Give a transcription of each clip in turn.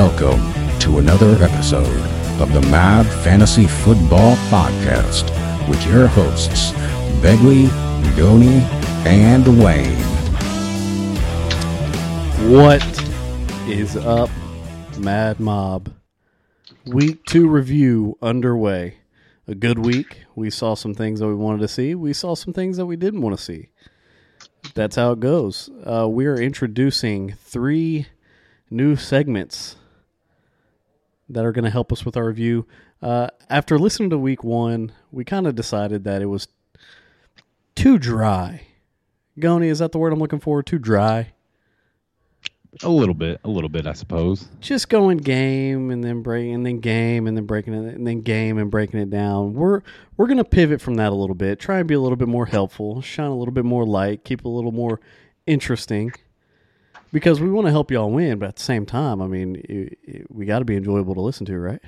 Welcome to another episode of the Mad Fantasy Football Podcast with your hosts, Begley, Goni, and Wayne. What is up, Mad Mob? Week two review underway. A good week. We saw some things that we wanted to see. We saw some things that we didn't want to see. That's how it goes. Uh, we are introducing three new segments that are going to help us with our review. Uh, after listening to week one, we kind of decided that it was too dry. Goni, is that the word I'm looking for? Too dry. A little bit, a little bit, I suppose. Just going game and then break and then game and then breaking it and then game and breaking it down. We're we're gonna pivot from that a little bit. Try and be a little bit more helpful, shine a little bit more light, keep it a little more interesting. Because we want to help y'all win, but at the same time, I mean, it, it, we got to be enjoyable to listen to, right?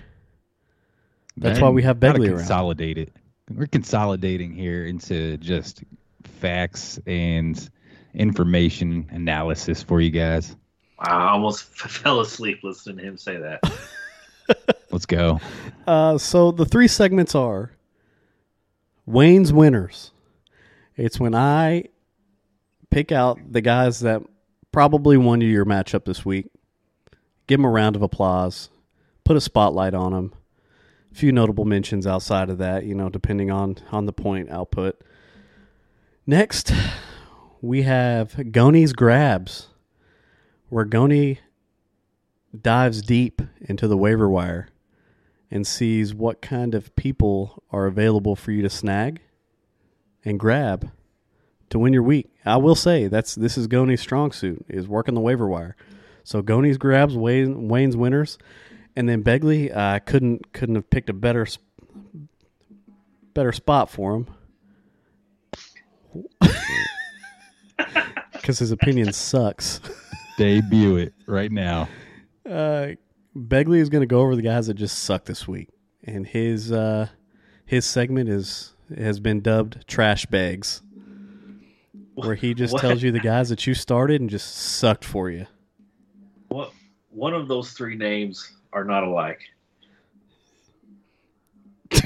That's why we have Gotta Begley around. Consolidate it. We're consolidating here into just facts and information analysis for you guys. I almost fell asleep listening to him say that. Let's go. Uh, so the three segments are Wayne's winners. It's when I pick out the guys that probably won you your matchup this week, give him a round of applause, put a spotlight on him. A few notable mentions outside of that, you know, depending on on the point output. Next, we have Goni's grabs, where Goni dives deep into the waiver wire and sees what kind of people are available for you to snag and grab to win your week. I will say that's this is Goni's strong suit is working the waiver wire. So Goni's grabs Wayne, Wayne's winners, and then Begley I couldn't couldn't have picked a better better spot for him because his opinion sucks. Debut it right now. Uh, Begley is going to go over the guys that just suck this week, and his uh, his segment is has been dubbed "Trash Bags," where he just What? tells you the guys that you started and just sucked for you. What? One of those three names are not alike.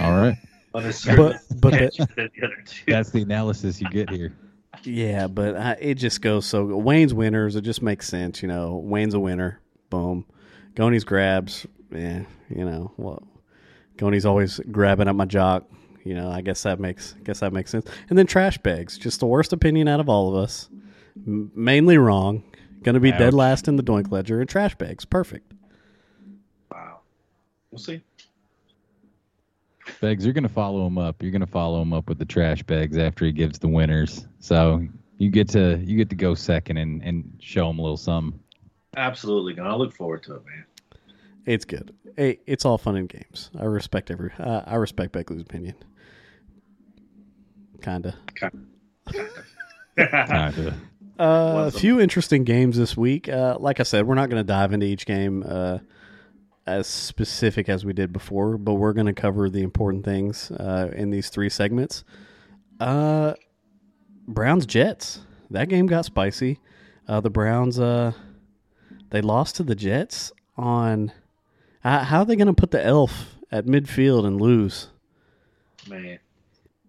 All right. But but certainly the, than the other two. That's the analysis you get here. yeah, but I, it just goes so. Wayne's winners, it just makes sense, you know. Wayne's a winner. Boom. Goni's grabs, yeah, you know. Well, Goni's always grabbing at my jock. You know, I guess that makes guess that makes sense. And then trash bags, just the worst opinion out of all of us. M- mainly wrong. Going to be dead last in the doink ledger. And trash bags, perfect. Wow. We'll see. Bags, you're gonna follow him up. You're gonna follow him up with the trash bags after he gives the winners. So you get to you get to go second and, and show him a little something. Absolutely. Gonna look forward to it, man. It's good. Hey, it's all fun and games. I respect every. Uh, I respect Begley's opinion. Kinda. Kinda. Uh, a few interesting games this week. Uh, like I said, we're not going to dive into each game uh, as specific as we did before, but we're going to cover the important things uh, in these three segments. Uh, Browns Jets. That game got spicy. Uh, the Browns uh, they lost to the Jets on. Uh, how are they going to put the elf at midfield and lose man.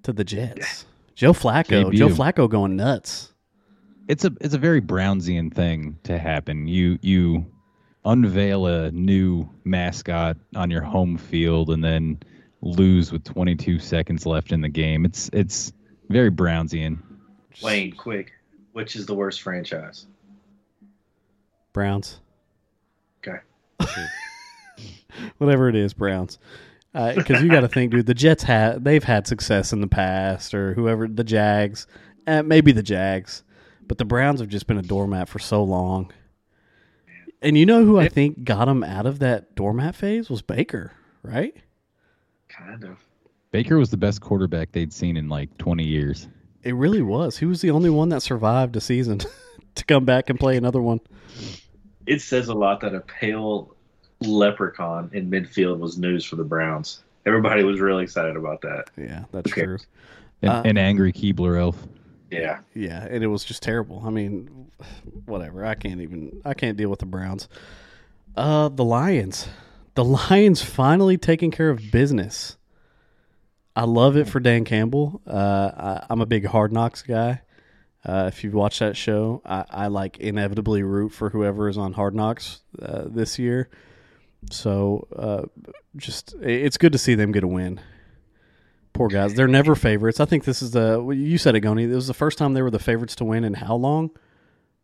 to the Jets? Joe Flacco. Debut. Joe Flacco going nuts. it's a it's a very Brownsian thing to happen. You you unveil a new mascot on your home field and then lose with 22 seconds left in the game. It's it's very Brownsian. Wayne, quick. Which is the worst franchise? Browns. Okay. Whatever it is, Browns. Because you got to think, dude. The Jets had they've had success in the past, or whoever the Jags, eh, maybe the Jags, but the Browns have just been a doormat for so long. And you know who I think got them out of that doormat phase was Baker, right? Kind of. Baker was the best quarterback they'd seen in like 20 years. It really was. He was the only one that survived a season to come back and play another one. It says a lot that a pale leprechaun in midfield was news for the Browns. Everybody was really excited about that. Yeah, that's Okay. true. An, Uh, an angry Keebler elf. Yeah. Yeah, and it was just terrible. I mean, whatever. I can't even. I can't deal with the Browns. Uh, the Lions. The Lions finally taking care of business. I love it for Dan Campbell. Uh, I, I'm a big Hard Knocks guy. Uh, if you've watched that show, I, I like inevitably root for whoever is on Hard Knocks uh, this year. So, uh, just it's good to see them get a win. Poor guys, they're never favorites. I think this is the you said it, Goni. This was the first time they were the favorites to win in how long?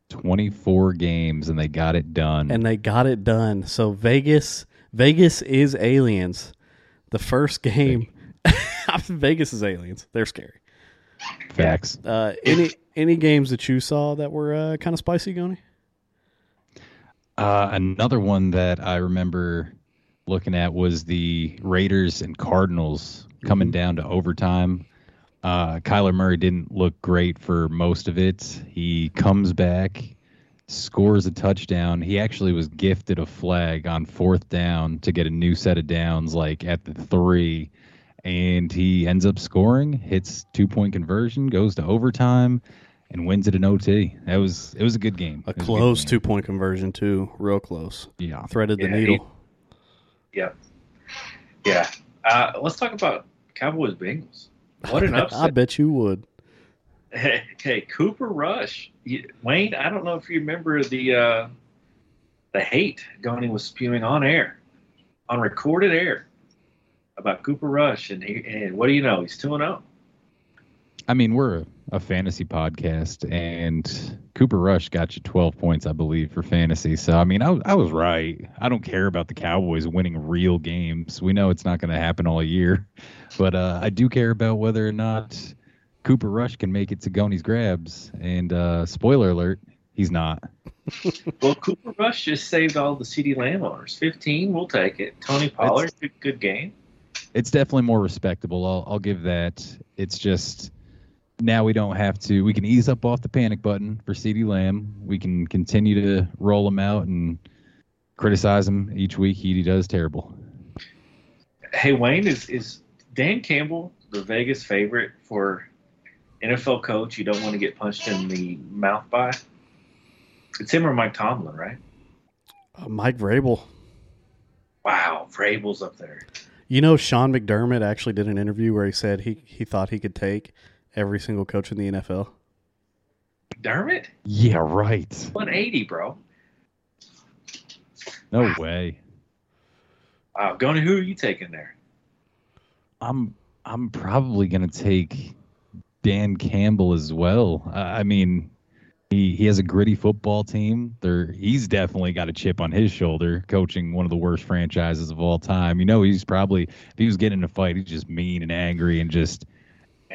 24 games and they got it done. and they got it done. So Vegas, Vegas is aliens. The first game, Vegas is aliens. They're scary. Facts. Uh, any any games that you saw that were uh, kind of spicy, Goni? Uh, another one that I remember looking at was the Raiders and Cardinals coming down to overtime. Uh, Kyler Murray didn't look great for most of it. He comes back, scores a touchdown. He actually was gifted a flag on fourth down to get a new set of downs, like at the three. And he ends up scoring, hits two point conversion, goes to overtime, and wins it in OT. That was it was a good game. A It was close good two point conversion too, real close. Yeah. Threaded the Yeah, needle. Yep. Yeah. Uh, let's talk about Cowboys Bengals. What an upset! I bet you would. Hey, hey, Cooper Rush. You- Wayne, I don't know if you remember the uh, the hate Goni was spewing on air, on recorded air, about Cooper Rush, and he, and what do you know? He's two and oh. zero. I mean, we're a, a fantasy podcast, and Cooper Rush got you 12 points, I believe, for fantasy. So, I mean, I, I was right. I don't care about the Cowboys winning real games. We know it's not going to happen all year, but uh, I do care about whether or not Cooper Rush can make it to Goni's grabs. And uh, spoiler alert, he's not. Well, Cooper Rush just saved all the CeeDee Lamb owners. Fifteen, we'll take it. Tony Pollard, good, good game. It's definitely more respectable. I'll, I'll give that. It's just now we don't have to. We can ease up off the panic button for CeeDee Lamb. We can continue to roll him out and criticize him each week. He does terrible. Hey, Wayne, is is Dan Campbell the Vegas favorite for NFL coach you don't want to get punched in the mouth by? It's him or Mike Tomlin, right? Uh, Mike Vrabel. Wow, Vrabel's up there. You know, Sean McDermott actually did an interview where he said he, he thought he could take every single coach in the NFL. Dermot, Yeah, right. 180, bro. No way. Wow, Goni, who are you taking there? I'm I'm probably gonna take Dan Campbell as well. Uh, I mean, he he has a gritty football team. There, he's definitely got a chip on his shoulder, coaching one of the worst franchises of all time. You know, he's probably if he was getting in a fight, he's just mean and angry and just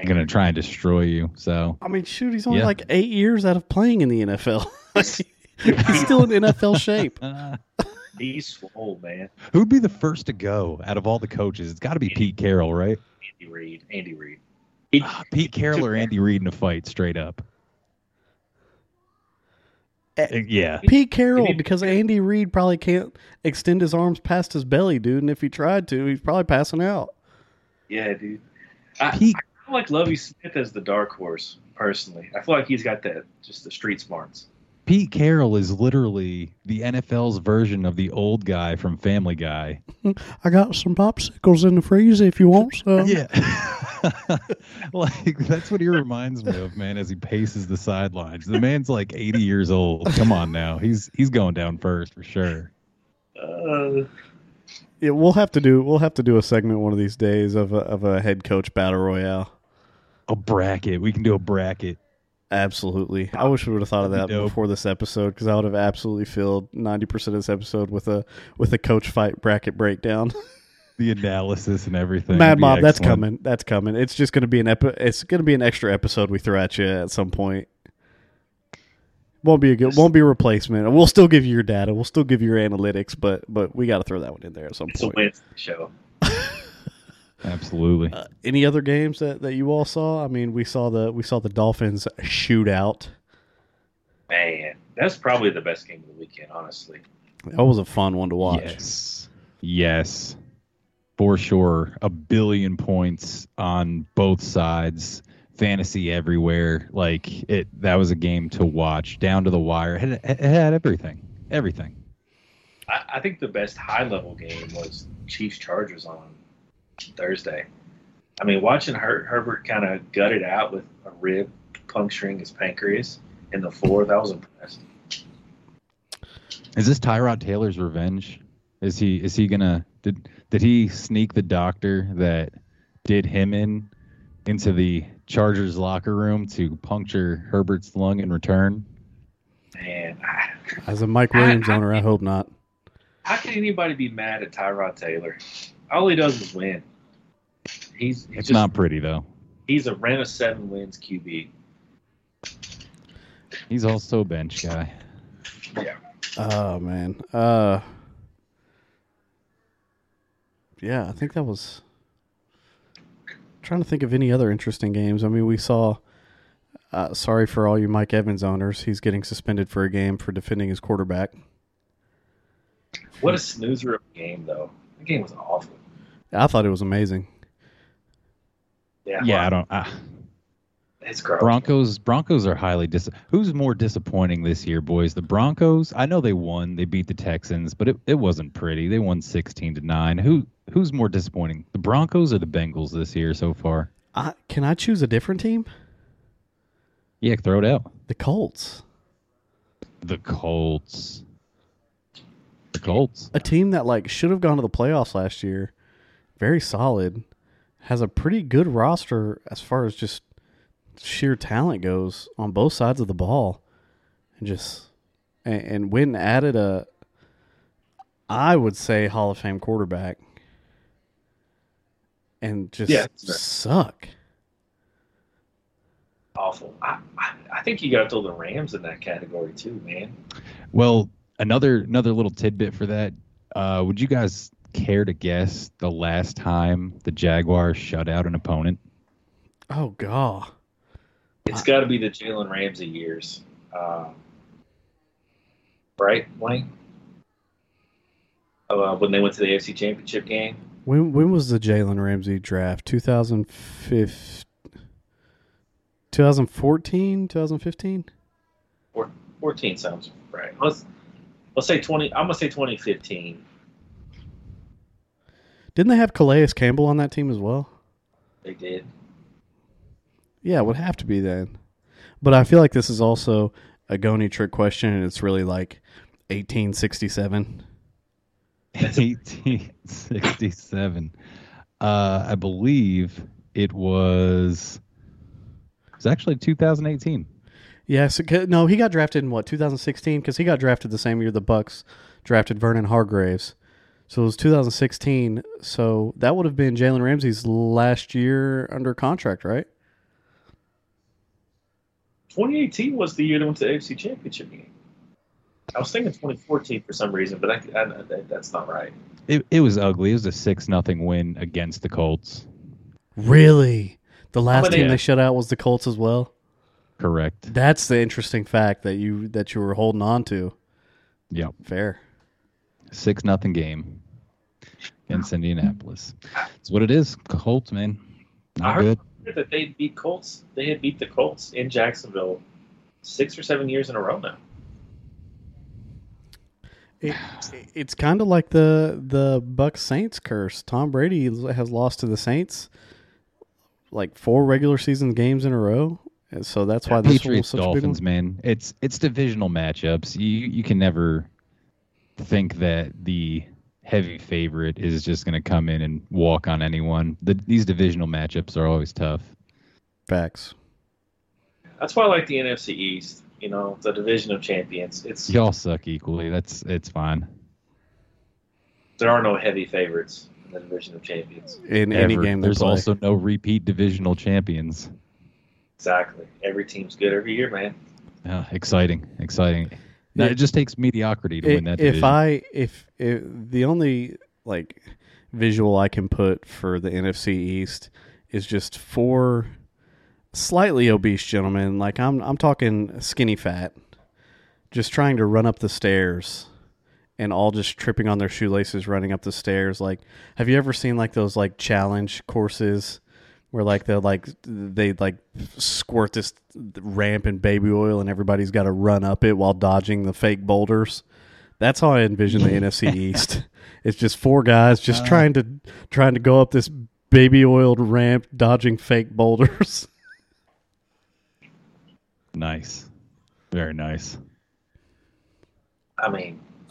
gonna try and destroy you. So I mean, shoot, he's only Yeah. like eight years out of playing in the NFL. he's still in NFL shape. He's swole, man. who'd be the first to go out of all the coaches? It's got to be Pete Carroll, right? Andy Reid. Andy Reid. He, Ah, Pete Carroll or Andy Reid in a fight, straight up. Eh, Uh, Yeah. Pete Carroll, because Andy Reid probably can't extend his arms past his belly, dude. And if he tried to, he's probably passing out. yeah, dude. I, Pete I like Lovie Smith as the dark horse, personally. I feel like he's got that, just the street smarts. Pete Carroll is literally the NFL's version of the old guy from Family Guy. I got some popsicles in the freezer if you want some. Yeah. like that's what he reminds me of, man, as he paces the sidelines. The man's like 80 years old. Come on now. He's he's going down first for sure. Uh, Yeah, we'll have to do we'll have to do a segment one of these days of a, of a head coach battle royale. A bracket. We can do a bracket. Absolutely. I wish we would have thought of that dope. before this episode because I would have absolutely filled ninety percent of this episode with a with a coach fight bracket breakdown. The analysis and everything. Mad Mob, that's coming. That's coming. It's just going to be an epi- It's going to be an extra episode we throw at you at some point. Won't be a good. Won't be a replacement. We'll still give you your data. We'll still give you your analytics, but but we got to throw that one in there at some it's a point. Wednesday show. Absolutely. Uh, any other games that, that you all saw? I mean, we saw the we saw the Dolphins shoot out. Man, that's probably the best game of the weekend, honestly. That was a fun one to watch. Yes. Yes. For sure. A billion points on both sides. Fantasy everywhere. Like it that was a game to watch down to the wire. It had, it had everything. Everything. I, I think the best high level game was Chiefs Chargers on Thursday. I mean, watching Her- Herbert kind of gut it out with a rib puncturing his pancreas in the fourth, I was impressed. Is this Tyrod Taylor's revenge? Is he is he gonna did did he sneak the doctor that did him in into the Chargers locker room to puncture Herbert's lung in return? Man, I, As a Mike Williams owner, I hope not. how can anybody be mad at Tyrod Taylor? All he does is win. He's, he's It's just, not pretty though. He's a rent of seven wins QB. He's also a bench guy. Yeah. Oh man. Uh Yeah, I think that was trying to think of any other interesting games. I mean, we saw uh, sorry for all you Mike Evans owners. He's getting suspended for a game for defending his quarterback. What a snoozer of a game, though. The game was awful. I thought it was amazing. Yeah. Yeah, I don't. I, It's gross. Broncos Broncos are highly dis. Who's more disappointing this year, boys? The Broncos. I know they won. They beat the Texans, but it, it wasn't pretty. They won sixteen to nine. Who who's more disappointing? The Broncos or the Bengals this year so far? I, can I choose a different team? Yeah, throw it out. The Colts. The Colts. The Colts. A team that like should have gone to the playoffs last year. Very solid. Has a pretty good roster as far as just sheer talent goes on both sides of the ball. And just and, and went and added a I would say Hall of Fame quarterback. And just Yeah, suck. awful. I, I, I think you got to throw the Rams in that category too, man. Well, another another little tidbit for that. Uh, would you guys care to guess the last time the Jaguars shut out an opponent? Oh god. It's got to be the Jalen Ramsey years, um, right, Wayne? Uh, when they went to the AFC Championship game, When when was the Jalen Ramsey draft? 2015 2014, 2015? Four- fourteen sounds right. Let's let's say twenty. I'm gonna say 2015. Didn't they have Calais Campbell on that team as well? They did. Yeah, it would have to be then. But I feel like this is also a Goni trick question, and it's really like 1867. 1867. Uh, I believe it was. It was actually 2018. Yeah, so, ca- no, he got drafted in what 2016 because he got drafted the same year the Bucks drafted Vernon Hargreaves. So it was 2016. So that would have been Jalen Ramsey's last year under contract, right? 2018 was the year they went to the AFC Championship game. I was thinking 2014 for some reason, but I, I, that, that's not right. It, it was ugly. It was a six nothing win against the Colts. Really? The last many- team they shut out was the Colts as well. Correct. That's the interesting fact that you that you were holding on to. Yep. Fair. Six nothing game against Indianapolis. It's what it is. Colts, man. I Not heard good. that they beat Colts. They had beat the Colts in Jacksonville six or seven years in a row now. It, it's kind of like the the Bucks Saints curse. Tom Brady has lost to the Saints like four regular season games in a row, and so that's why this one was Patriots such a big one. Dolphins, man. It's it's divisional matchups. You you can never think that the heavy favorite is just going to come in and walk on anyone. The, these divisional matchups are always tough. Facts. That's why I like the NFC East. You know, the division of champions. It's Y'all suck equally. That's it's fine. there are no heavy favorites in the division of champions. In any game, there's play. also no repeat divisional champions. Exactly. Every team's good every year, man. Yeah, exciting, exciting. Now, Yeah. it just takes mediocrity to I- win that Division. if. I if, if the only like visual I can put for the NFC East is just four slightly obese gentlemen, like I'm I'm talking skinny fat, just trying to run up the stairs and all just tripping on their shoelaces running up the stairs. Like have you ever seen like those like challenge courses where like they like they like squirt this ramp in baby oil and everybody's got to run up it while dodging the fake boulders. That's how I envision the NFC East. It's just four guys just uh-huh. trying to trying to go up this baby oiled ramp, dodging fake boulders. Nice. Very nice. I mean,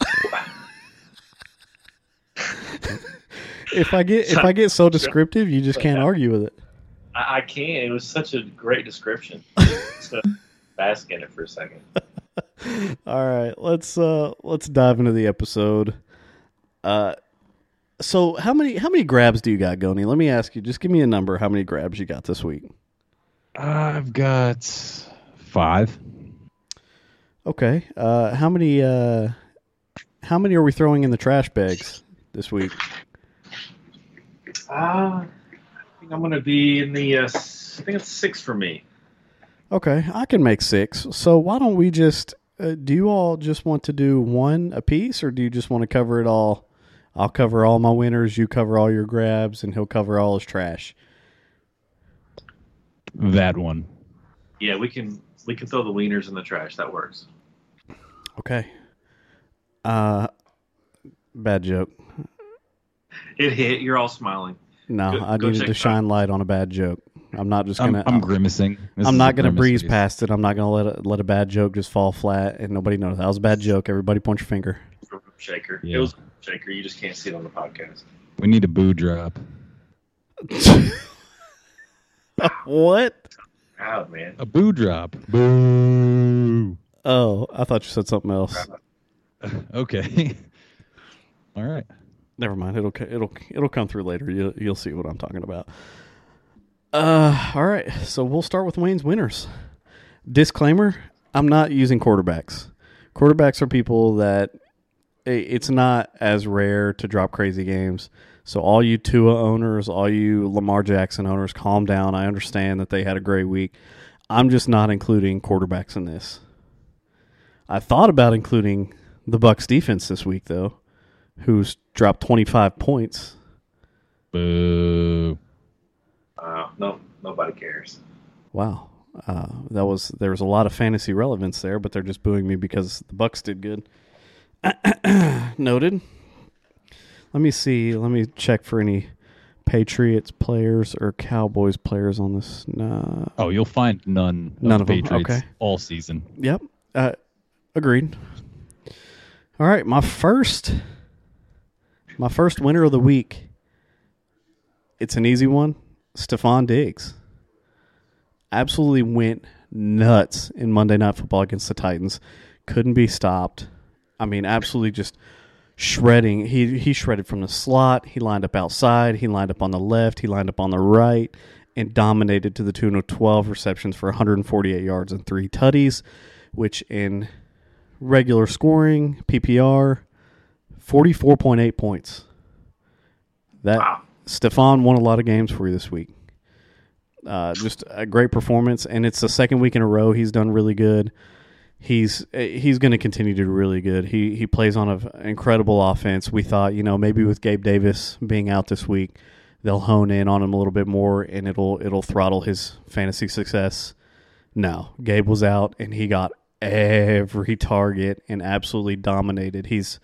if I get if I get so descriptive, you just can't argue with it. I, I can't. It was such a great description. so, bask in it for a second. All right, let's uh let's dive into the episode. Uh so how many how many grabs do you got, Goni? Let me ask you. Just give me a number. How many grabs you got this week? I've got five. Okay. Uh how many uh how many are we throwing in the trash bags this week? Uh, I think I'm going to be in the. Uh, s- I think it's six for me. Okay, I can make six. So why don't we just? Uh, do you all just want to do one a piece, or do you just want to cover it all? I'll cover all my winners. You cover all your grabs, and he'll cover all his trash. That one. Yeah, we can we can throw the wieners in the trash. That works. Okay. Uh, bad joke. It hit. You're all smiling. No, Go- I go needed to it shine light on a bad joke. I'm not just gonna. I'm grimacing. This I'm not gonna breeze face. past it. I'm not gonna let a, let a bad joke just fall flat and nobody knows that was a bad joke. Everybody point your finger. Shaker. Yeah. It was shaker. You just can't see it on the podcast. We need a boo drop. what? Out, man. A boo drop. Boo. Oh, I thought you said something else. Okay. All right. Never mind. It'll it'll it'll come through later. You, you'll see what I'm talking about. Uh, all right. So we'll start with Wayne's winners. Disclaimer: I'm not using quarterbacks. Quarterbacks are people that it's not as rare to drop crazy games. So all you Tua owners, all you Lamar Jackson owners, calm down. I understand that they had a great week. I'm just not including quarterbacks in this. I thought about including the Bucks defense this week though who's dropped 25 points. Boo. Uh, no, nobody cares. Wow. Uh, that was there was a lot of fantasy relevance there, but they're just booing me because the Bucks did good. Noted. Let me see. Let me check for any Patriots players or Cowboys players on this. Nah. Oh, you'll find none. None of of the them, Patriots okay. all season. Yep. Uh, agreed. All right, my first my first winner of the week. It's an easy one. Stefon Diggs. Absolutely went nuts in Monday Night Football against the Titans. Couldn't be stopped. I mean, absolutely just shredding. He he shredded from the slot. He lined up outside. He lined up on the left. He lined up on the right, and dominated to the tune of 12 receptions for 148 yards and three tutties, which in regular scoring PPR, 44.8 points. That Wow. Stefon won a lot of games for you this week. Uh, just a great performance, and it's the second week in a row he's done really good. He's he's going to continue to do really good. He he plays on an incredible offense. We thought, you know, maybe with Gabe Davis being out this week, they'll hone in on him a little bit more, and it'll it'll throttle his fantasy success. No, Gabe was out, and he got every target and absolutely dominated. He's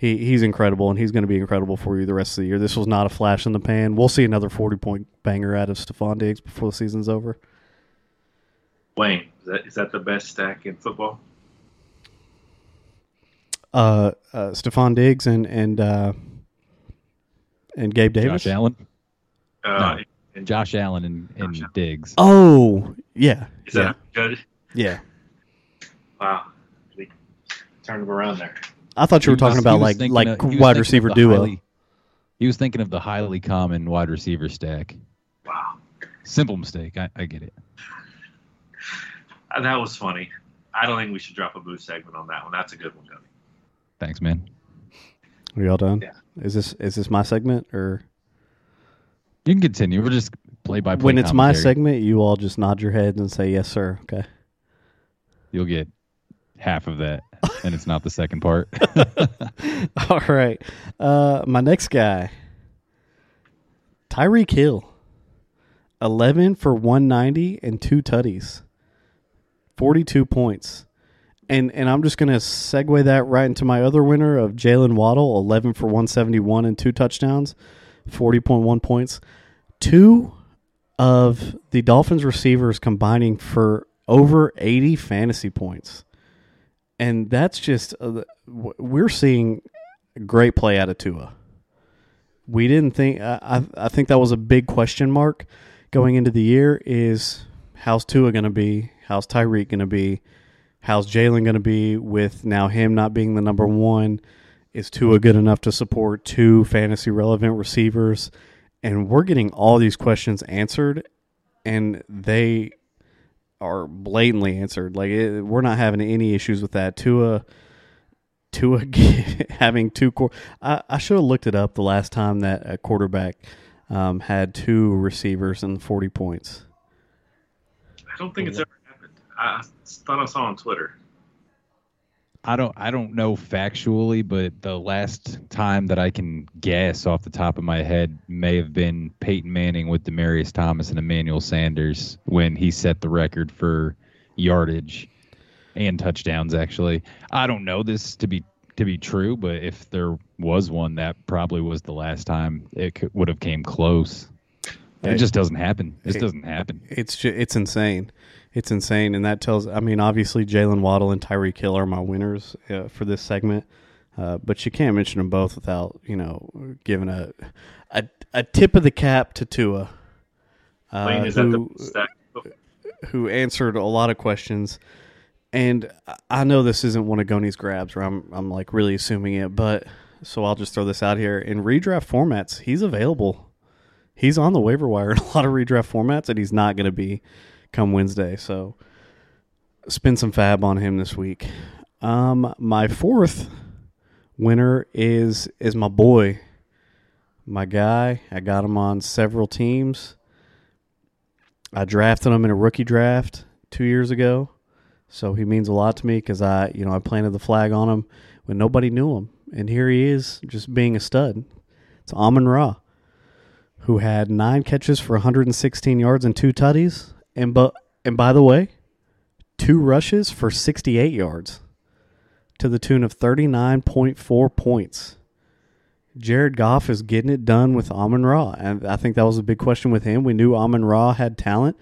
he he's incredible, and he's going to be incredible for you the rest of the year. This was not a flash in the pan. We'll see another forty point banger out of Stefon Diggs before the season's over. Wayne, is that, is that the best stack in football? Uh, uh Stefon Diggs and and uh, and Gabe Davis. Josh Allen. Uh, No. and Josh Allen and, and Josh Allen. Diggs. Oh yeah, Is yeah, that good? yeah. Wow. We turned him around there. I thought you were talking was- about like like of- wide receiver the duo. highly- he was thinking of the highly common wide receiver stack. Wow. Simple mistake. I, I get it. That was funny. I don't think we should drop a boost segment on that one. That's a good one, Cody. Thanks, man. Are y'all done? Yeah. Is this is this my segment or You can continue. We're just play by play. when it's my segment, you all just nod your heads and say yes, sir. Okay. you'll get half of that, and it's not the second part. All right. Uh, my next guy, Tyreek Hill, eleven for one ninety and two tutties, forty two points, and and I'm just going to segue that right into my other winner of Jaylen Waddle, 11 for 171 and two touchdowns, 40.1 points. Two of the Dolphins receivers combining for over 80 fantasy points. And that's just uh, we're seeing great play out of Tua. We didn't think I I think that was a big question mark going into the year is how's Tua going to be? How's Tyreek going to be? How's Jaylen going to be with now him not being the number one? Is Tua good enough to support two fantasy relevant receivers? And we're getting all these questions answered, and they are blatantly answered. Like it, we're not having any issues with that. Tua, Tua having two. Core, I, I should have looked it up the last time that a quarterback um, had two receivers and forty points. I don't think it's ever happened. I thought I saw on Twitter. I don't I don't know factually, but the last time that I can guess off the top of my head may have been Peyton Manning with Demaryius Thomas and Emmanuel Sanders when he set the record for yardage and touchdowns actually. I don't know this to be to be true, but if there was one that probably was the last time it could, would have came close. It just doesn't happen. This doesn't happen. It's just, it's insane. It's insane, and that tells. I mean, obviously Jaylen Waddle and Tyreek Hill are my winners uh, for this segment, uh, but you can't mention them both without you know giving a a, a tip of the cap to Tua, uh, who, who answered a lot of questions. And I know this isn't one of Goni's grabs, where I'm I'm like really assuming it, but so I'll just throw this out here in redraft formats. He's available. He's on the waiver wire in a lot of redraft formats, and he's not going to be come Wednesday. So spend some FAAB on him this week. Um, my fourth winner is is my boy, my guy. I got him on several teams. I drafted him in a rookie draft two years ago, so he means a lot to me because I, you know, I planted the flag on him when nobody knew him, and here he is, just being a stud. It's Amon Ra, who had nine catches for 116 yards and two tutties, and but and by the way, two rushes for 68 yards to the tune of 39.4 points. Jared Goff is getting it done with Amon Ra. And I think that was a big question with him. We knew Amon Ra had talent,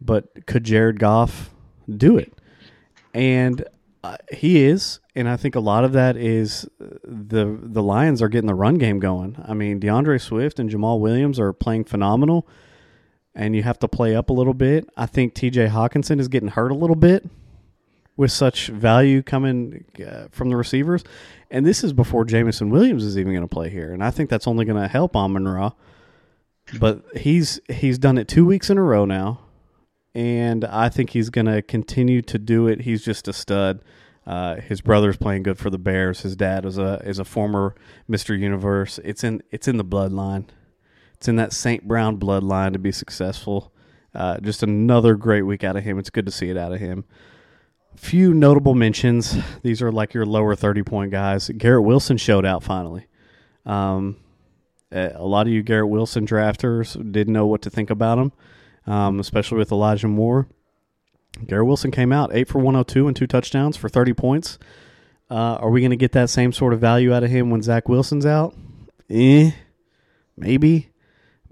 but could Jared Goff do it? And uh, he is, and I think a lot of that is the the Lions are getting the run game going. I mean, D'Andre Swift and Jamaal Williams are playing phenomenal and you have to play up a little bit. I think TJ Hockenson is getting hurt a little bit with such value coming uh, from the receivers. And this is before Jameson Williams is even going to play here. And I think that's only going to help Amon Ra. But he's he's done it two weeks in a row now. And I think he's going to continue to do it. He's just a stud. Uh, his brother's playing good for the Bears. His dad is a is a former Mr. Universe. It's in it's in the bloodline. It's in that St. Brown bloodline to be successful. Uh, just another great week out of him. It's good to see it out of him. Few notable mentions. These are like your lower 30 point guys. Garrett Wilson showed out finally. Um, a lot of you Garrett Wilson drafters didn't know what to think about him, um, especially with Elijah Moore. Garrett Wilson came out 8 for 102 and two touchdowns for 30 points. Uh, are we going to get that same sort of value out of him when Zach Wilson's out? Eh, maybe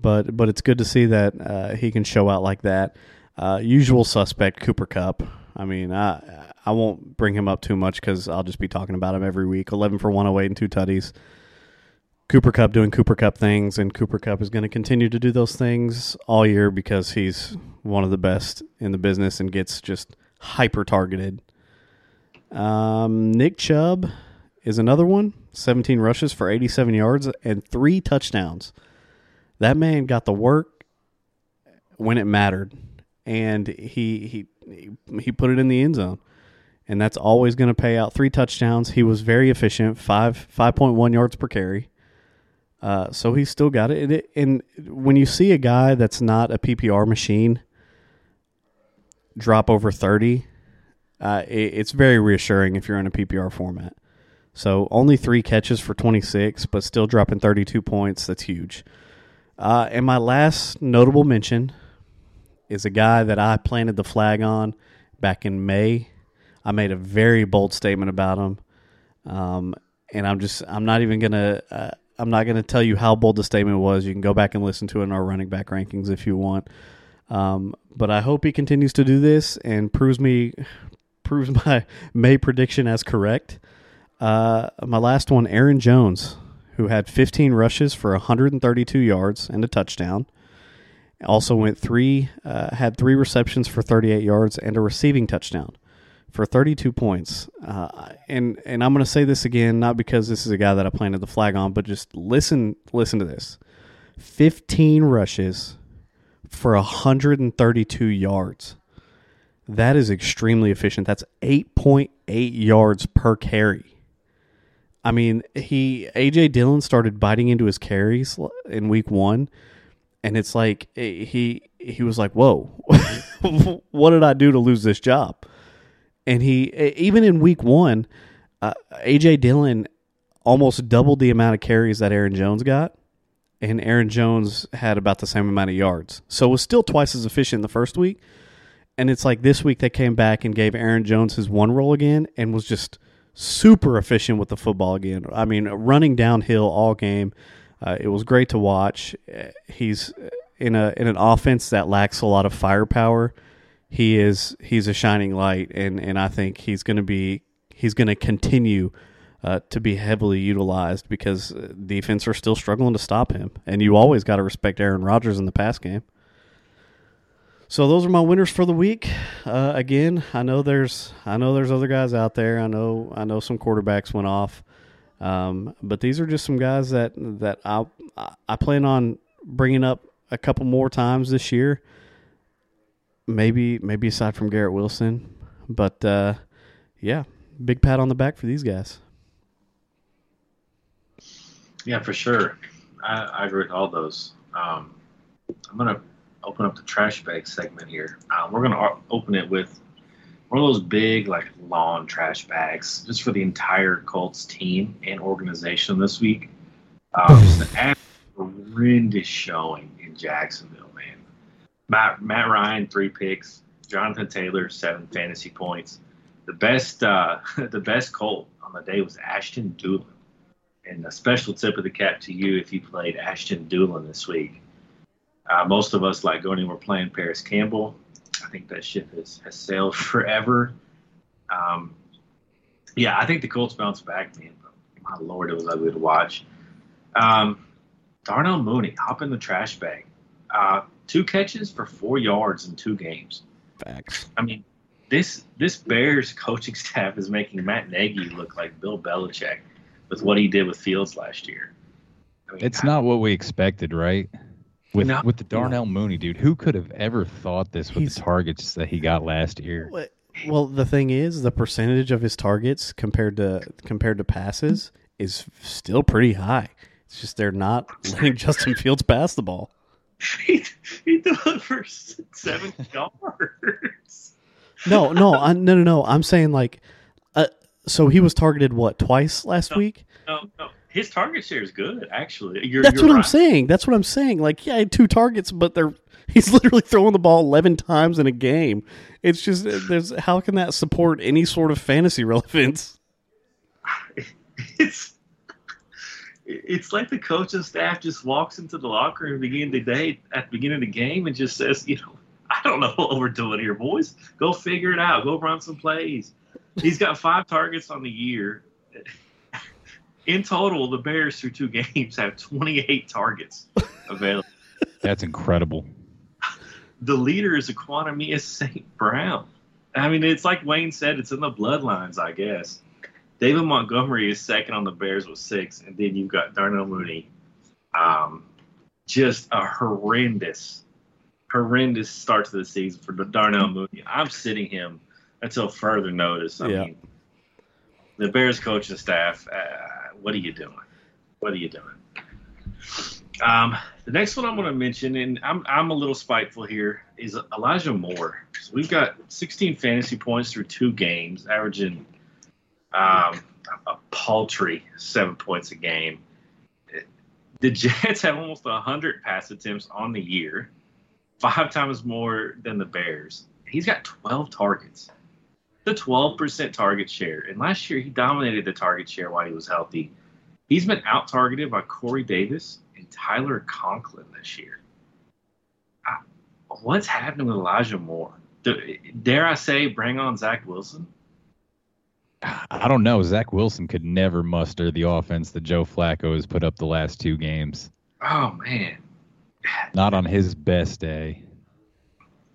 but but it's good to see that uh, he can show out like that. Uh, usual suspect Cooper Kupp. I mean, I I won't bring him up too much because I'll just be talking about him every week. Eleven for one hundred oh and two tutties. Cooper Kupp doing Cooper Kupp things, and Cooper Kupp is going to continue to do those things all year because he's one of the best in the business and gets just hyper targeted. Um, Nick Chubb is another one. 17 rushes for 87 yards and three touchdowns. That man got the work when it mattered, and he he he put it in the end zone, and that's always going to pay out. Three touchdowns. He was very efficient. Five five point one yards per carry. Uh, so he's still got it. And, it. and when you see a guy that's not a PPR machine drop over thirty, uh, it, it's very reassuring if you're in a PPR format. So only three catches for 26, but still dropping 32 points. That's huge. Uh, and my last notable mention is a guy that I planted the flag on back in May. I made a very bold statement about him, um, and I'm just I'm not even gonna uh, I'm not gonna tell you how bold the statement was. You can go back and listen to it in our running back rankings if you want. Um, but I hope he continues to do this and proves me proves my May prediction as correct. Uh, my last one, Aaron Jones, who had 15 rushes for 132 yards and a touchdown. Also went three, uh, had three receptions for 38 yards and a receiving touchdown for 32 points. Uh, and and I'm going to say this again, not because this is a guy that I planted the flag on, but just listen listen to this: 15 rushes for 132 yards. That is extremely efficient. That's 8.8 yards per carry. I mean, he AJ Dillon started biting into his carries in week 1 and it's like eh, he he was like, "Whoa. what did I do to lose this job?" And he eh, even in week 1, uh, AJ Dillon almost doubled the amount of carries that Aaron Jones got and Aaron Jones had about the same amount of yards. So it was still twice as efficient the first week. And it's like this week they came back and gave Aaron Jones his one role again and was just super efficient with the football again. I mean, running downhill all game. Uh, it was great to watch. He's in a in an offense that lacks a lot of firepower. He is he's a shining light, and and I think he's going to be he's going to continue uh, to be heavily utilized because uh, defense are still struggling to stop him. And you always got to respect Aaron Rodgers in the pass game. So those are my winners for the week. Uh, again, I know there's I know there's other guys out there. I know I know some quarterbacks went off, um, but these are just some guys that that I I plan on bringing up a couple more times this year. Maybe maybe aside from Garrett Wilson, but uh, yeah, big pat on the back for these guys. Yeah, for sure. I, I agree with all those. Um, I'm to open up the trash bag segment here. Um, we're going to open it with one of those big, like, lawn trash bags just for the entire Colts team and organization this week. Um, just an horrendous showing in Jacksonville, man. Matt, Matt Ryan, three picks. Jonathan Taylor, seven fantasy points. The best, uh, the best Colt on the day was Ashton Dulin and a special tip of the cap to you if you played Ashton Dulin this week. Uh, most of us, like going, we're playing Parris Campbell. I think that ship has, has sailed forever. Um, yeah, I think the Colts bounce back, man. My lord, it was ugly to watch. Um, Darnell Mooney, hop in the trash bag. Uh, two catches for four yards in two games. Facts. I mean, this this Bears coaching staff is making Matt Nagy look like Bill Belichick with what he did with Fields last year. I mean, it's God. not what we expected, right? With no, with the Darnell no. Mooney dude, who could have ever thought this with He's, the targets that he got last year? Well, the thing is, the percentage of his targets compared to compared to passes is still pretty high. It's just they're not letting Justin Fields pass the ball. He, he delivers seven yards. No, no, I, no, no, no. I'm saying like uh, so he was targeted what twice last no, week? No, no, his target share is good actually. You're, That's you're what right. I'm saying. That's what I'm saying. Like, yeah, two targets, but they're he's literally throwing the ball 11 times in a game. It's just there's how can that support any sort of fantasy relevance? It's it's like the coaching staff just walks into the locker room at the beginning of the day at the beginning of the game and just says, you know, I don't know what we're doing here, boys. Go figure it out. Go run some plays. He's got five targets on the year. In total, the Bears through two games have 28 targets available. That's incredible. The leader is Equanimeous St. Brown. I mean, it's like Wayne said, it's in the bloodlines, I guess. David Montgomery is second on the Bears with six, and then you've got Darnell Mooney. Um, just a horrendous, horrendous start to the season for Darnell Mooney. I'm sitting him until further notice. I yeah. mean, the Bears coaching staff, uh, what are you doing? What are you doing? Um, the next one I'm going to mention, and I'm, I'm a little spiteful here, is Elijah Moore. So we've got 16 fantasy points through two games, averaging um, a paltry seven points a game. The Jets have almost 100 pass attempts on the year, five times more than the Bears. He's got 12 targets. The 12% target share. And last year, he dominated the target share while he was healthy. He's been out targeted by Corey Davis and Tyler Conklin this year. I, what's happening with Elijah Moore? Do, dare I say, bring on Zach Wilson? I don't know. Zach Wilson could never muster the offense that Joe Flacco has put up the last two games. Oh, man. Not on his best day.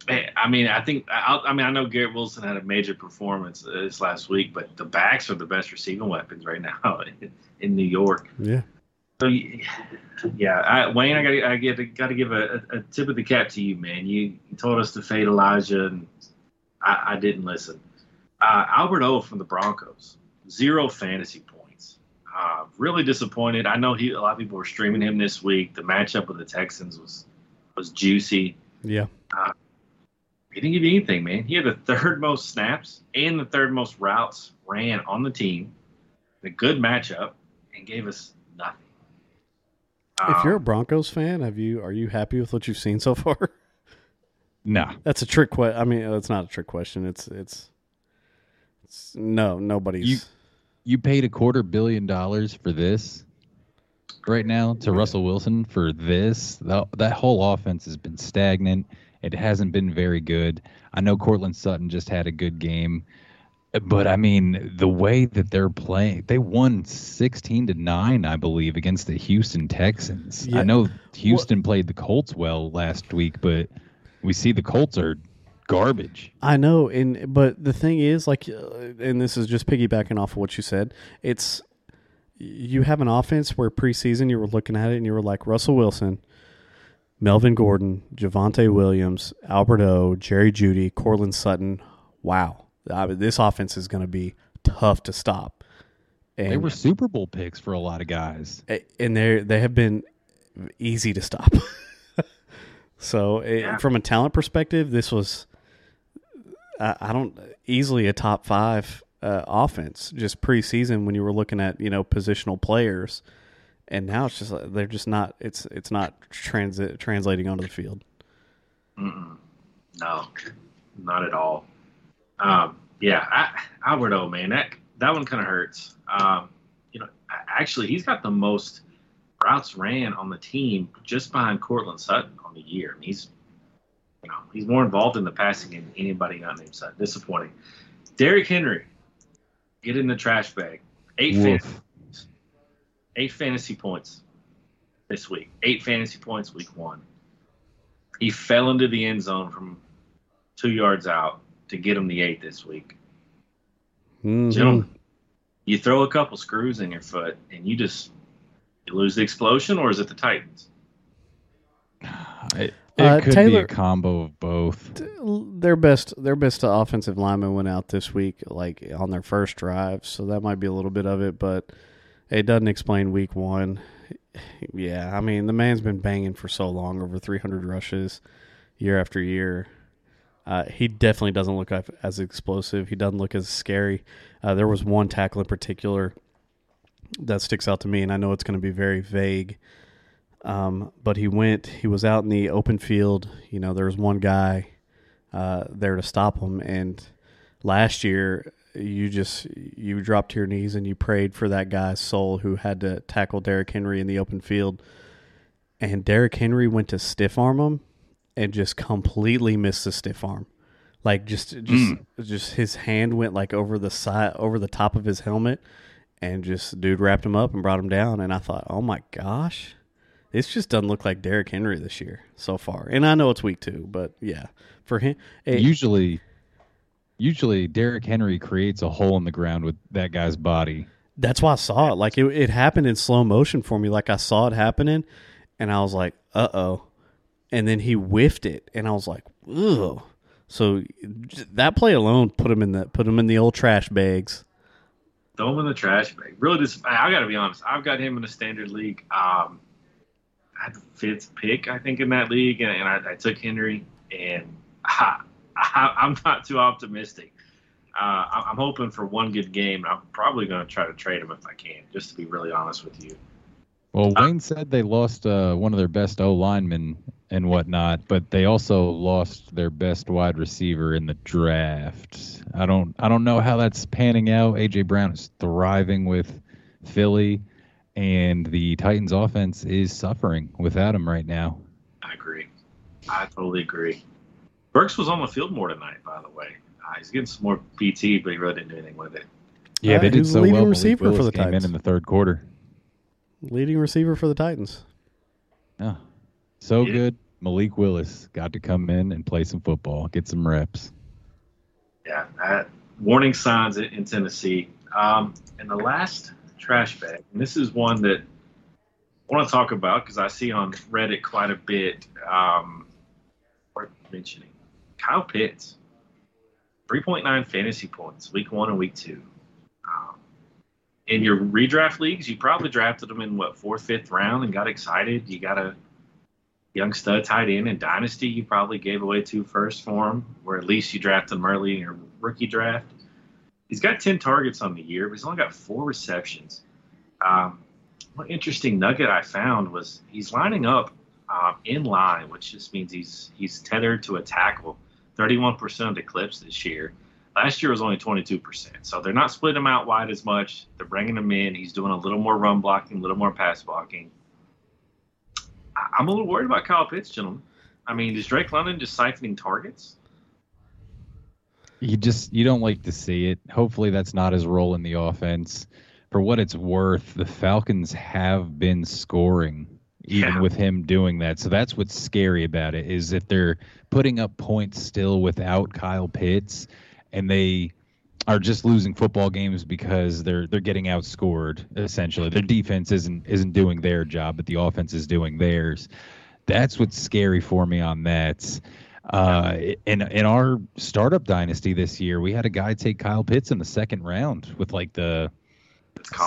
I mean, I think I, I, mean I know Garrett Wilson had a major performance this last week, but the backs are the best receiving weapons right now in, in New York. Yeah. So yeah, I, Wayne, I got I get got to give a, a, tip of the cap to you, man. You, told us to fade Elijah, and I, I didn't listen. Uh, Albert O from the Broncos, zero fantasy points. Uh, really disappointed. I know he a lot of people were streaming him this week. The matchup with the Texans was was juicy. Yeah. Uh, he didn't give you anything, man. He had the third most snaps and the third most routes ran on the team. The good matchup and gave us nothing. If you're a um, Broncos fan, have you are you happy with what you've seen so far? No, that's a trick question. I mean, it's not a trick question. It's it's, it's no nobody's. You, you paid a quarter billion dollars for this right now to Russell Wilson for this. That, that whole offense has been stagnant. It hasn't been very good. I know Courtland Sutton just had a good game, but I mean the way that they're playing, they won sixteen to nine, I believe, against the Houston Texans. Yeah. I know Houston played the Colts well last week, but we see the Colts are garbage. I know, and but the thing is, like, uh, and this is just piggybacking off of what you said. It's you have an offense where preseason you were looking at it and you were like Russell Wilson, Melvin Gordon, Javonte Williams, Albert O, Jerry Jeudy, Courtland Sutton. Wow, I mean, this offense is going to be tough to stop. And, they were Super Bowl picks for a lot of guys, and they they have been easy to stop. so, yeah. it, from a talent perspective, this was I, I don't easily a top five uh, offense just preseason when you were looking at you know positional players and now it's just they're just not. It's it's not transit translating onto the field. Mm-mm. No, not at all. Um, yeah, I, Albert O, man, that that one kind of hurts. Um, you know, actually, he's got the most routes ran on the team just behind Courtland Sutton on the year. And he's, you know, he's more involved in the passing than anybody not named Sutton. Disappointing. Derrick Henry, get in the trash bag. Eight Woof eight fantasy points this week. Eight fantasy points week one. He fell into the end zone from two yards out to get him the eight this week. Mm-hmm. Gentlemen, you throw a couple screws in your foot and you just you lose the explosion, or is it the Titans? It, it uh, could Taylor, be a combo of both. Their best, their best offensive lineman went out this week, like on their first drive, so that might be a little bit of it. But it doesn't explain week one. Yeah, I mean the man's been banging for so long, over 300 rushes, year after year. Uh, he definitely doesn't look as explosive. He doesn't look as scary. Uh, there was one tackle in particular that sticks out to me, and I know it's going to be very vague. Um, but he went. He was out in the open field. You know, there was one guy uh, there to stop him, and last year you just you dropped to your knees and you prayed for that guy's soul who had to tackle Derrick Henry in the open field. And Derrick Henry went to stiff arm him and just completely missed the stiff arm. Like just just mm. just his hand went like over the side over the top of his helmet and just dude wrapped him up and brought him down and I thought, "Oh my gosh. This just doesn't look like Derrick Henry this year so far." And I know it's week 2, but yeah. For him it, usually usually Derrick Henry creates a hole in the ground with that guy's body. That's why I saw it. Like it, it happened in slow motion for me. Like I saw it happening, and I was like, "Uh oh," and then he whiffed it, and I was like, "Ugh." So that play alone put him in the put him in the old trash bags. Throw him in the trash bag. Really, just I got to be honest. I've got him in a standard league. Um, I had the fifth pick, I think, in that league, and, and I, I, took Henry, and I, I, am not too optimistic. Uh, I'm hoping for one good game. I'm probably going to try to trade him if I can, just to be really honest with you. Well, Wayne said they lost uh, one of their best O linemen and whatnot, but they also lost their best wide receiver in the draft. I don't I don't know how that's panning out. AJ Brown is thriving with Philly, and the Titans offense is suffering without him right now. I agree. I totally agree. Burks was on the field more tonight, by the way. Uh, he's getting some more PT, but he really didn't do anything with it. Yeah, Uh, they did who's the so leading well. Malik receiver for the came Titans? in in the third quarter. Leading receiver for the Titans. Yeah, so Yeah. good. Malik Willis got to come in and play some football, get some reps. Yeah, that, warning signs in, in Tennessee. Um, and the last trash bag, and this is one that I want to talk about because I see on Reddit quite a bit. Um, worth mentioning Kyle Pitts, three point nine fantasy points, week one and week two. Um, in your redraft leagues, you probably drafted him in what fourth, fifth round and got excited. You got a young stud tight end in dynasty. You probably gave away two first for him, or at least you drafted him early in your rookie draft. He's got ten targets on the year, but he's only got four receptions. Um, one interesting nugget I found was he's lining up um, in line, which just means he's he's tethered to a tackle. Thirty-one percent of the clips this year. Last year was only twenty-two percent. So they're not splitting him out wide as much. They're bringing him in. He's doing a little more run blocking, a little more pass blocking. I- I'm a little worried about Kyle Pitts, gentlemen. I mean, is Drake London just siphoning targets? You just you don't like to see it. Hopefully that's not his role in the offense. For what it's worth, the Falcons have been scoring even Yeah. with him doing that. So that's what's scary about it is if they're putting up points still without Kyle Pitts and they are just losing football games because they're they're getting outscored essentially. Their defense isn't isn't doing their job, but the offense is doing theirs. That's what's scary for me on that. Uh, in in our startup dynasty this year, we had a guy take Kyle Pitts in the second round with like the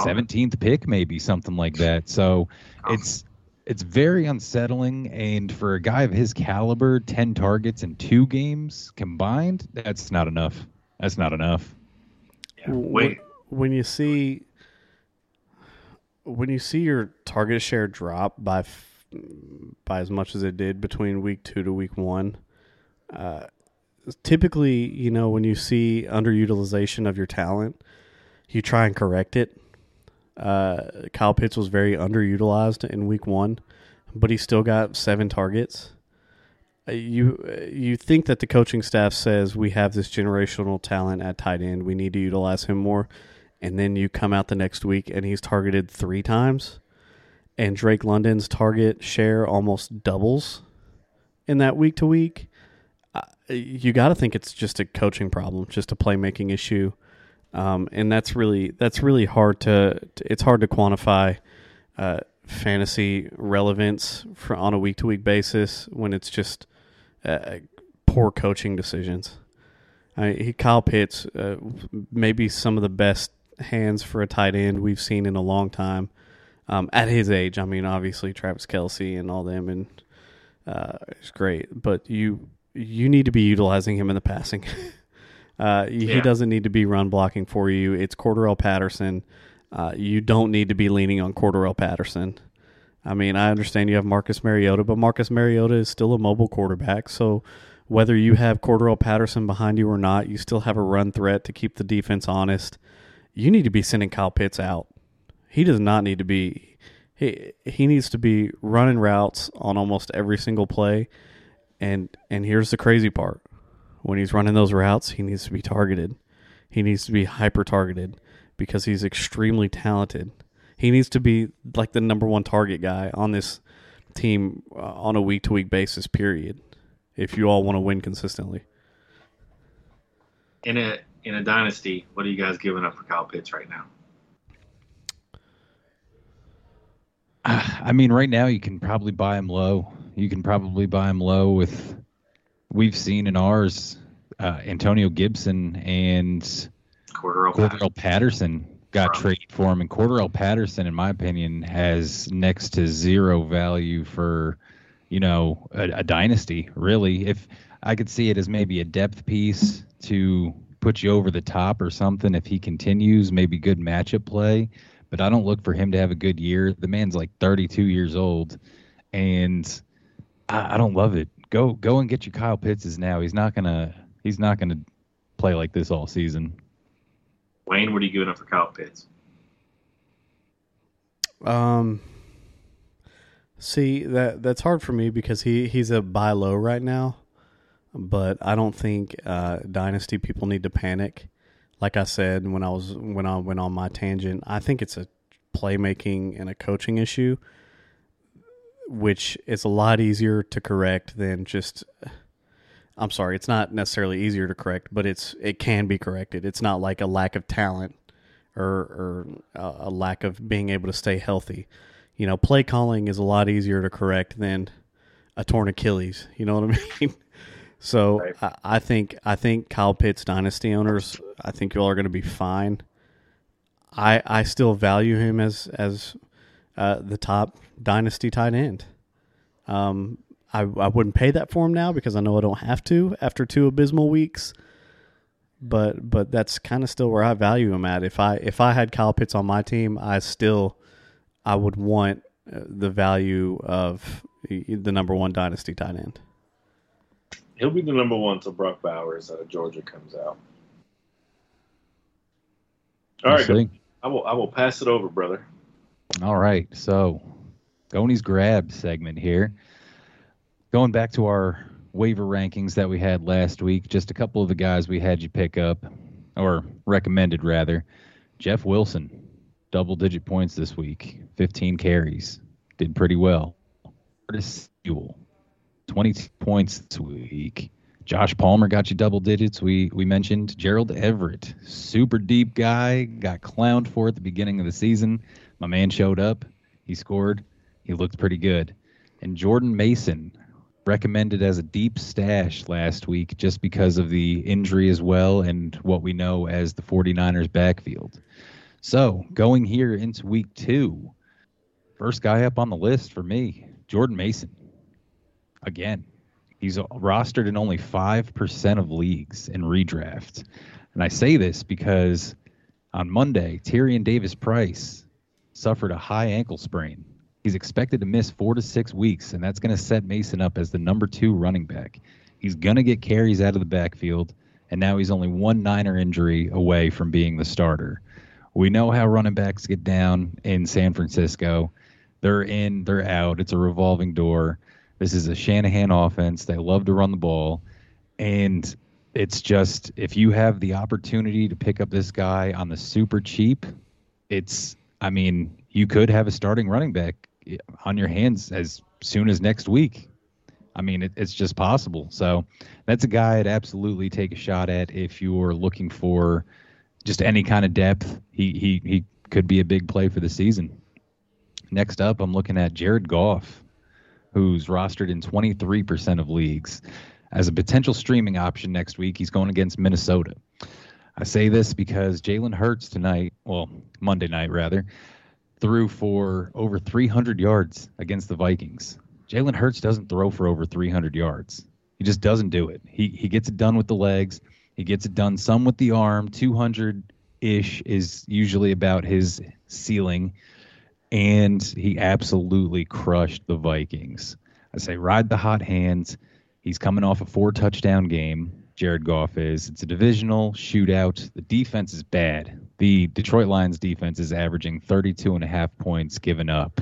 seventeenth pick, maybe something like that. So it's it's very unsettling. And for a guy of his caliber, ten targets in two games combined, that's not enough. That's not enough. Yeah. Wait, when you see when you see your target share drop by f- by as much as it did between week two to week one, uh, typically you know when you see underutilization of your talent, you try and correct it. Uh, Kyle Pitts was very underutilized in week one, but he still got seven targets. Uh, You uh, you think that the coaching staff says we have this generational talent at tight end, we need to utilize him more, and then you come out the next week and he's targeted three times, and Drake London's target share almost doubles in that week to week. Uh, You got to think it's just a coaching problem, just a playmaking issue, um, and that's really that's really hard to it's hard to quantify. Uh, fantasy relevance for on a week to week basis when it's just uh, poor coaching decisions. I, he, Kyle Pitts, uh, maybe some of the best hands for a tight end we've seen in a long time. Um, at his age, I mean, obviously Travis Kelce and all them, and uh, it's great. But you you need to be utilizing him in the passing. uh, He doesn't need to be run blocking for you. It's Cordarrelle Patterson. Uh, you don't need to be leaning on Cordarrelle Patterson. I mean, I understand you have Marcus Mariota, but Marcus Mariota is still a mobile quarterback. So whether you have Cordarrelle Patterson behind you or not, you still have a run threat to keep the defense honest. You need to be sending Kyle Pitts out. He does not need to be. He he needs to be running routes on almost every single play. And and here's the crazy part: when he's running those routes, he needs to be targeted. He needs to be hyper targeted because he's extremely talented. He needs to be like the number one target guy on this team uh, on a week to week basis. Period. If you all want to win consistently, in a in a dynasty, what are you guys giving up for Kyle Pitts right now? I mean, right now you can probably buy him low. You can probably buy him low with we've seen in ours uh, Antonio Gibson and Cordarrelle Patterson. Cordarrelle Patterson got From- traded for him, and Cordarrelle Patterson, in my opinion, has next to zero value for you know a, a dynasty. Really, if I could see it as maybe a depth piece to put you over the top or something, if he continues, maybe good matchup play. but I don't look for him to have a good year. The man's like 32 years old, and I, I don't love it. Go go and get your Kyle Pitts now. He's not gonna he's not gonna play like this all season. Wayne, what are you giving up for Kyle Pitts? Um, see that that's hard for me because he he's a buy low right now, but I don't think uh, dynasty people need to panic. Like I said when I was when I went on my tangent, I think it's a playmaking and a coaching issue, which is a lot easier to correct than just. I'm sorry, it's not necessarily easier to correct, but it's it can be corrected. It's not like a lack of talent or, or uh, a lack of being able to stay healthy. You know, play calling is a lot easier to correct than a torn Achilles. You know what I mean? so Right. I, I think I think Kyle Pitts dynasty owners, I think you all are going to be fine. I I still value him as as uh, the top dynasty tight end. Um, I I wouldn't pay that for him now because I know I don't have to after two abysmal weeks but but that's kind of still where I value him at. If I if I had Kyle Pitts on my team, I still I would want uh, the value of the number one dynasty tight end. He'll be the number one till Brock Bowers out of Georgia comes out. All We'll right. I will. I will pass it over, brother. All right. So, Goni's grab segment here. Going back to our waiver rankings that we had last week, just a couple of the guys we had you pick up, or recommended rather. Jeff Wilson, double digit points this week, 15 carries, did pretty well. Curtis Sewell, 20 points this week. Josh Palmer got you double digits. We we mentioned Gerald Everett, super deep guy, got clowned for at the beginning of the season. My man showed up. He scored. He looked pretty good. And Jordan Mason, recommended as a deep stash last week just because of the injury as well and what we know as the 49ers backfield. So, going here into week two, first guy up on the list for me, Jordan Mason. Again, he's rostered in only 5% of leagues in redraft. And I say this because on Monday, Tyrion Davis Price suffered a high ankle sprain. He's expected to miss four to six weeks, and that's going to set Mason up as the number two running back. He's going to get carries out of the backfield, and now he's only one Niner injury away from being the starter. We know how running backs get down in San Francisco. They're in, they're out. It's a revolving door. This is a Shanahan offense. They love to run the ball. And it's just, if you have the opportunity to pick up this guy on the super cheap, it's, I mean, you could have a starting running back on your hands as soon as next week. I mean, it, it's just possible. So that's a guy I'd absolutely take a shot at if you're looking for just any kind of depth. He he he could be a big play for the season. Next up, I'm looking at Jared Goff, who's rostered in 23% of leagues. As a potential streaming option next week, he's going against Minnesota. I say this because Jalen Hurts tonight, well, Monday night rather, threw for over 300 yards against the Vikings. Jalen Hurts doesn't throw for over 300 yards. He just doesn't do it. He he gets it done with the legs. He gets it done some with the arm. 200 ish is usually about his ceiling, and he absolutely crushed the Vikings. I say ride the hot hands. He's coming off a four touchdown game. Jared Goff is. It's a divisional shootout. The defense is bad. The Detroit Lions defense is averaging 32 and a half points given up.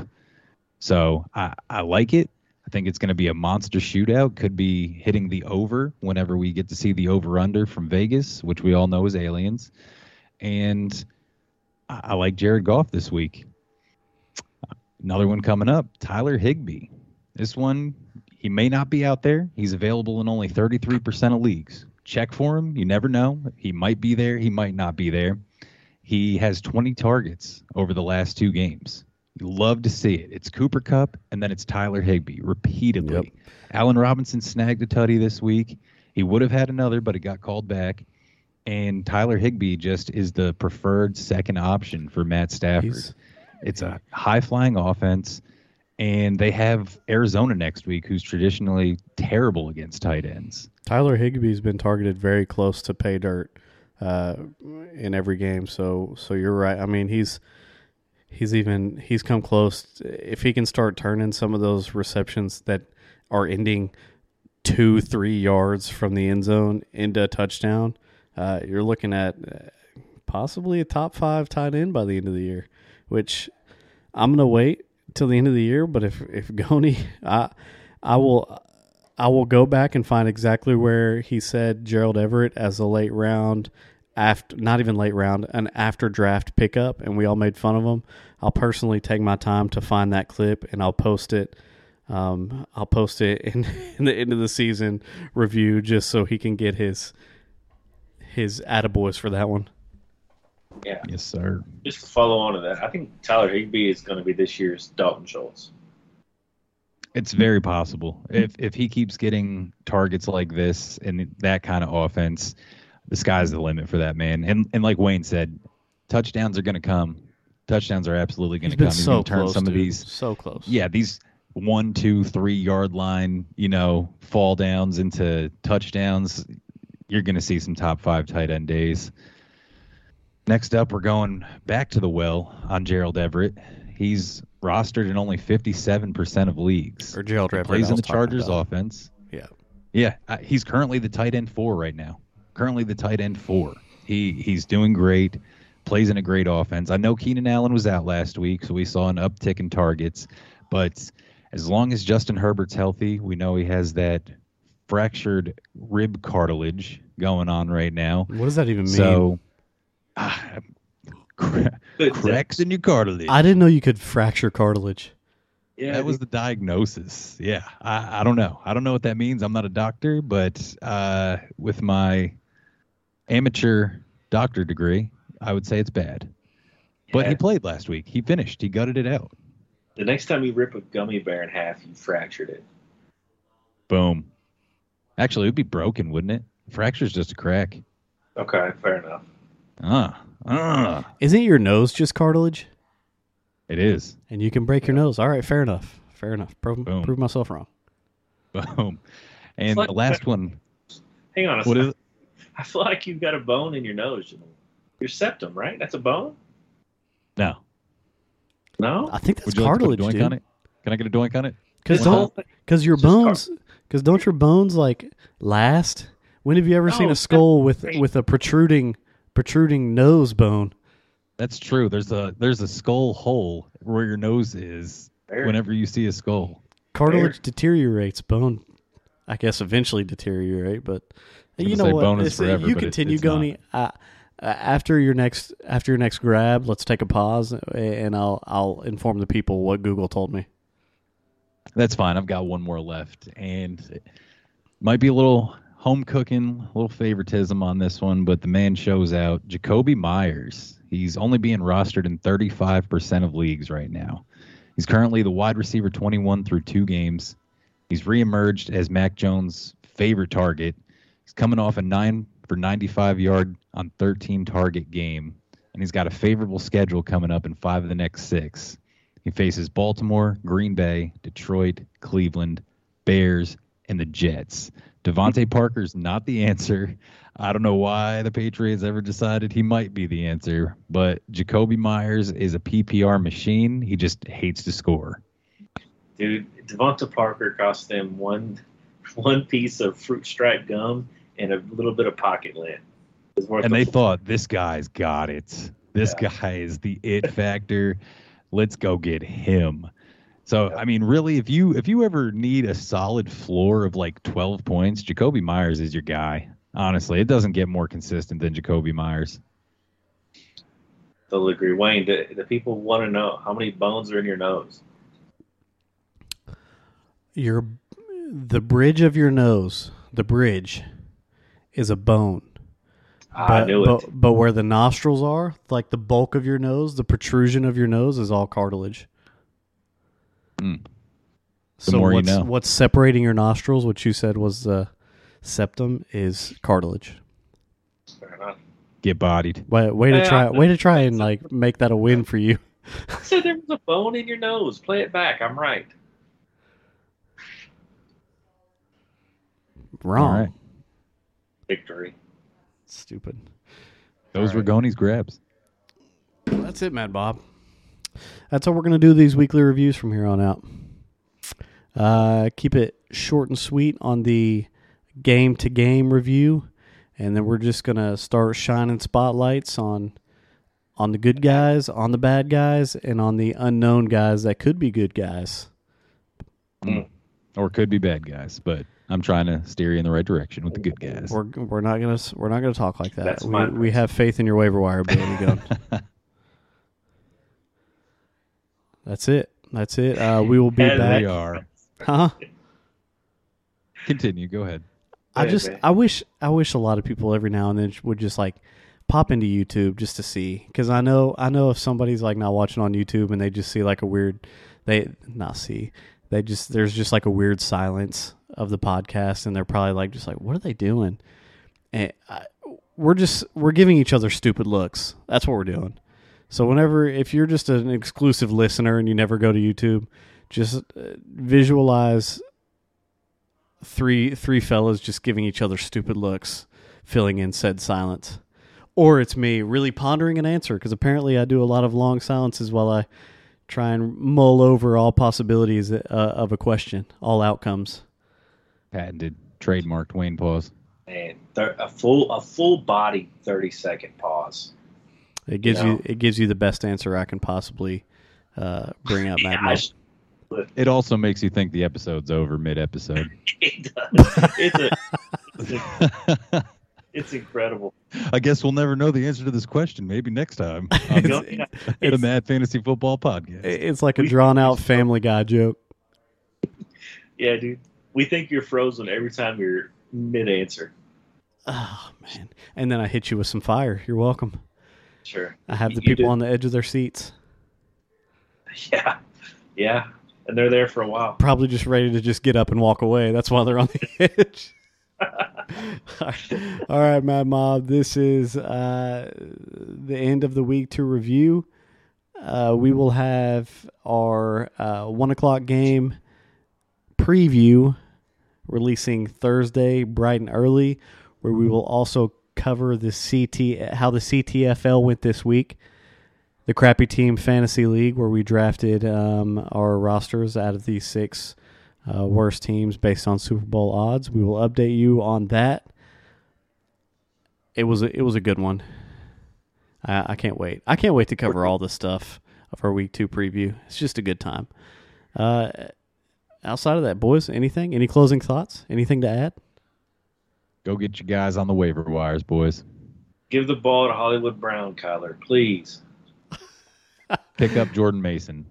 So I, I like it. I think it's going to be a monster shootout. Could be hitting the over whenever we get to see the over under from Vegas, which we all know is aliens. And I, I like Jared Goff this week. Another one coming up Tyler Higbee. This one, he may not be out there. He's available in only 33% of leagues. Check for him. You never know. He might be there. He might not be there. He has 20 targets over the last two games. You love to see it. It's Cooper Kupp and then it's Tyler Higbee repeatedly. Yep. Allen Robinson snagged a tutty this week. He would have had another, but it got called back. And Tyler Higbee just is the preferred second option for Matt Stafford. He's- It's a high flying offense, and they have Arizona next week, who's traditionally terrible against tight ends. Tyler Higbee's been targeted very close to pay dirt uh, in every game. So so you're right. I mean he's he's even he's come close. If he can start turning some of those receptions that are ending two, three yards from the end zone into a touchdown, uh, you're looking at uh, possibly a top five tight end by the end of the year. Which I'm gonna wait till the end of the year. But if if Goni, I I will I will go back and find exactly where he said Gerald Everett as a late round after not even late round an after draft pickup and we all made fun of him i'll personally take my time to find that clip and i'll post it um, i'll post it in, in the end of the season review just so he can get his his attaboys for that one Yeah. Yes, sir. Just to follow on to that, I think Tyler Higbee is going to be this year's Dalton Schultz. It's very possible. If if he keeps getting targets like this and that kind of offense, the sky's the limit for that man. And and like Wayne said, touchdowns are going to come. Touchdowns are absolutely going to come. He's so going to turn close some of these so close yeah, these one, two, three yard line, you know, fall downs into touchdowns. You're going to see some top five tight end days. Next up, we're going back to the well on Gerald Everett. He's rostered in only 57% of leagues. or gerald Everett, plays in the Chargers about. offense. yeah Yeah, he's currently the tight end four right now. Currently the tight end four. He he's doing great. Plays in a great offense. I know Keenan Allen was out last week, so we saw an uptick in targets. But as long as Justin Herbert's healthy, we know he has that fractured rib cartilage going on right now. what does that even mean So, ah, cra- cracks in your cartilage. i didn't know you could fracture cartilage Yeah, that was the diagnosis. Yeah, I, I don't know. I don't know what that means. I'm not a doctor, but uh, with my amateur doctor degree, I would say it's bad. But he played last week. He finished. He gutted it out. the next time you rip a gummy bear in half, you fractured it. Boom. Actually, it would be broken, wouldn't it? Fracture's just a crack. Okay, fair enough. Ah, ah. isn't your nose just cartilage It is. and you can break your nose all right fair enough fair enough prove, Boom. prove myself wrong Boom. And like- the last one. Hang on a What second. is it? I feel like you've got a bone in your nose. Your septum, right? That's a bone? No. No? i think that's Would like cartilage put a doink dude. on it? Can I get a doink on it? Because don't because your It's just car- bones because don't your bones like last? When have you ever seen a skull with great. with a protruding protruding nose bone? That's true. There's a there's a skull hole where your nose is There. whenever you see a skull. Cartilage deteriorates, bone I guess eventually deteriorate, but gonna you know what? bone is forever, you continue, it's Goni. Uh, uh, after your next after your next grab, let's take a pause and I'll I'll inform the people what Google told me. That's fine. I've got one more left, and it might be a little home cooking, a little favoritism on this one, but the man shows out. Jakobi Meyers. He's only being rostered in 35% of leagues right now. He's currently the wide receiver 21 through two games. He's reemerged as Mac Jones' favorite target. He's coming off a nine for 95 yard on 13 target game, and he's got a favorable schedule coming up in five of the next six. He faces Baltimore, Green Bay, Detroit, Cleveland, Bears, and the Jets. DeVante Parker's not the answer. I don't know why the Patriots ever decided he might be the answer, but Jakobi Meyers is a PPR machine. He just hates to score. Dude, DeVante Parker cost them one one piece of fruit stripe gum and a little bit of pocket lint. And they thought this guy's got it. This guy is the it factor. Let's go get him. So I mean, really, if you if you ever need a solid floor of like twelve points, Jakobi Meyers is your guy. Honestly, it doesn't get more consistent than Jakobi Meyers. they'll agree. Wayne, the, the people want to know how many bones are in your nose. Your the bridge of your nose, the bridge, is a bone. Ah, I but, knew but, it. but where the nostrils are, like the bulk of your nose, the protrusion of your nose is all cartilage. Mm. So more you what's, know. what's separating your nostrils, which you said was the septum, is cartilage. Fair enough. Get bodied. Way, way to try, way to try and like make that a win for you. I said there was a bone in your nose. Play it back. I'm right. Wrong. All right. Victory. Stupid. Those All were right. Goni's grabs. That's it, Mad Mob. That's how we're going to do these weekly reviews from here on out. Uh, keep it short and sweet on the game to game review, and then we're just going to start shining spotlights on on the good guys, on the bad guys, and on the unknown guys that could be good guys. Or could be bad guys, but I'm trying to steer you in the right direction with the good guys. We're we're not gonna we're not gonna talk like that. That's we, my we have faith in your waiver wire ability, Gun. That's it. That's it. Uh, we will be And back. we are. Huh? Continue. Go ahead. I just man. I wish I wish a lot of people every now and then would just like pop into YouTube just to see because I know I know if somebody's like not watching on YouTube and they just see like a weird they not see they just there's just like a weird silence of the podcast and they're probably like just like what are they doing and I, we're just we're giving each other stupid looks that's what we're doing so whenever if you're just an exclusive listener and you never go to YouTube just uh, visualize three three fellas just giving each other stupid looks, filling in said silence. Or it's me really pondering an answer because apparently I do a lot of long silences while I try and mull over all possibilities uh, of a question, all outcomes. Patented, trademarked Wayne pause. And thir- a full a full body thirty second pause. It gives You you it gives you the best answer I can possibly uh, bring up. Mad Yeah, I It also makes you think the episode's over mid episode. it does. It's a, it's, a- it's incredible. I guess we'll never know the answer to this question. Maybe next time on It's- You know, yeah, the it's- Mad Fantasy Football Podcast. It's like a drawn out Family Guy joke. yeah, dude. We think you're frozen every time you're mid answer. Oh man! And then I hit you with some fire. You're welcome. Sure. I have the You people did. on the edge of their seats. Yeah. Yeah. And they're there for a while. probably just ready to just get up and walk away. That's why they're on the edge. All right, Mad Mob. This is uh, the end of the week to review. Uh, we will have our uh, one o'clock game preview releasing Thursday, bright and early, where we will also cover the CT how the CTFL went this week the crappy team fantasy league where we drafted um, our rosters out of these six uh, worst teams based on Super Bowl odds. We will update you on that. It was a, it was a good one. I, I can't wait. I can't wait to cover all the stuff of our week two preview. It's just a good time. Uh, outside of that, boys, anything? Any closing thoughts? Anything to add? Go get you guys on the waiver wires, boys. Give the ball to Hollywood Brown, Kyler, please. Pick up Jordan Mason.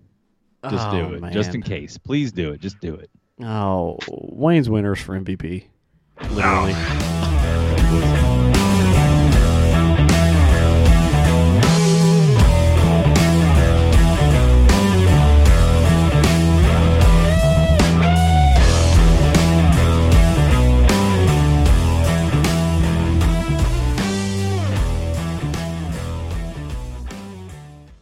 Just Oh, do it. Just in case. Please do it. Just do it. Oh, Wayne's winners for MVP. Literally. Boys.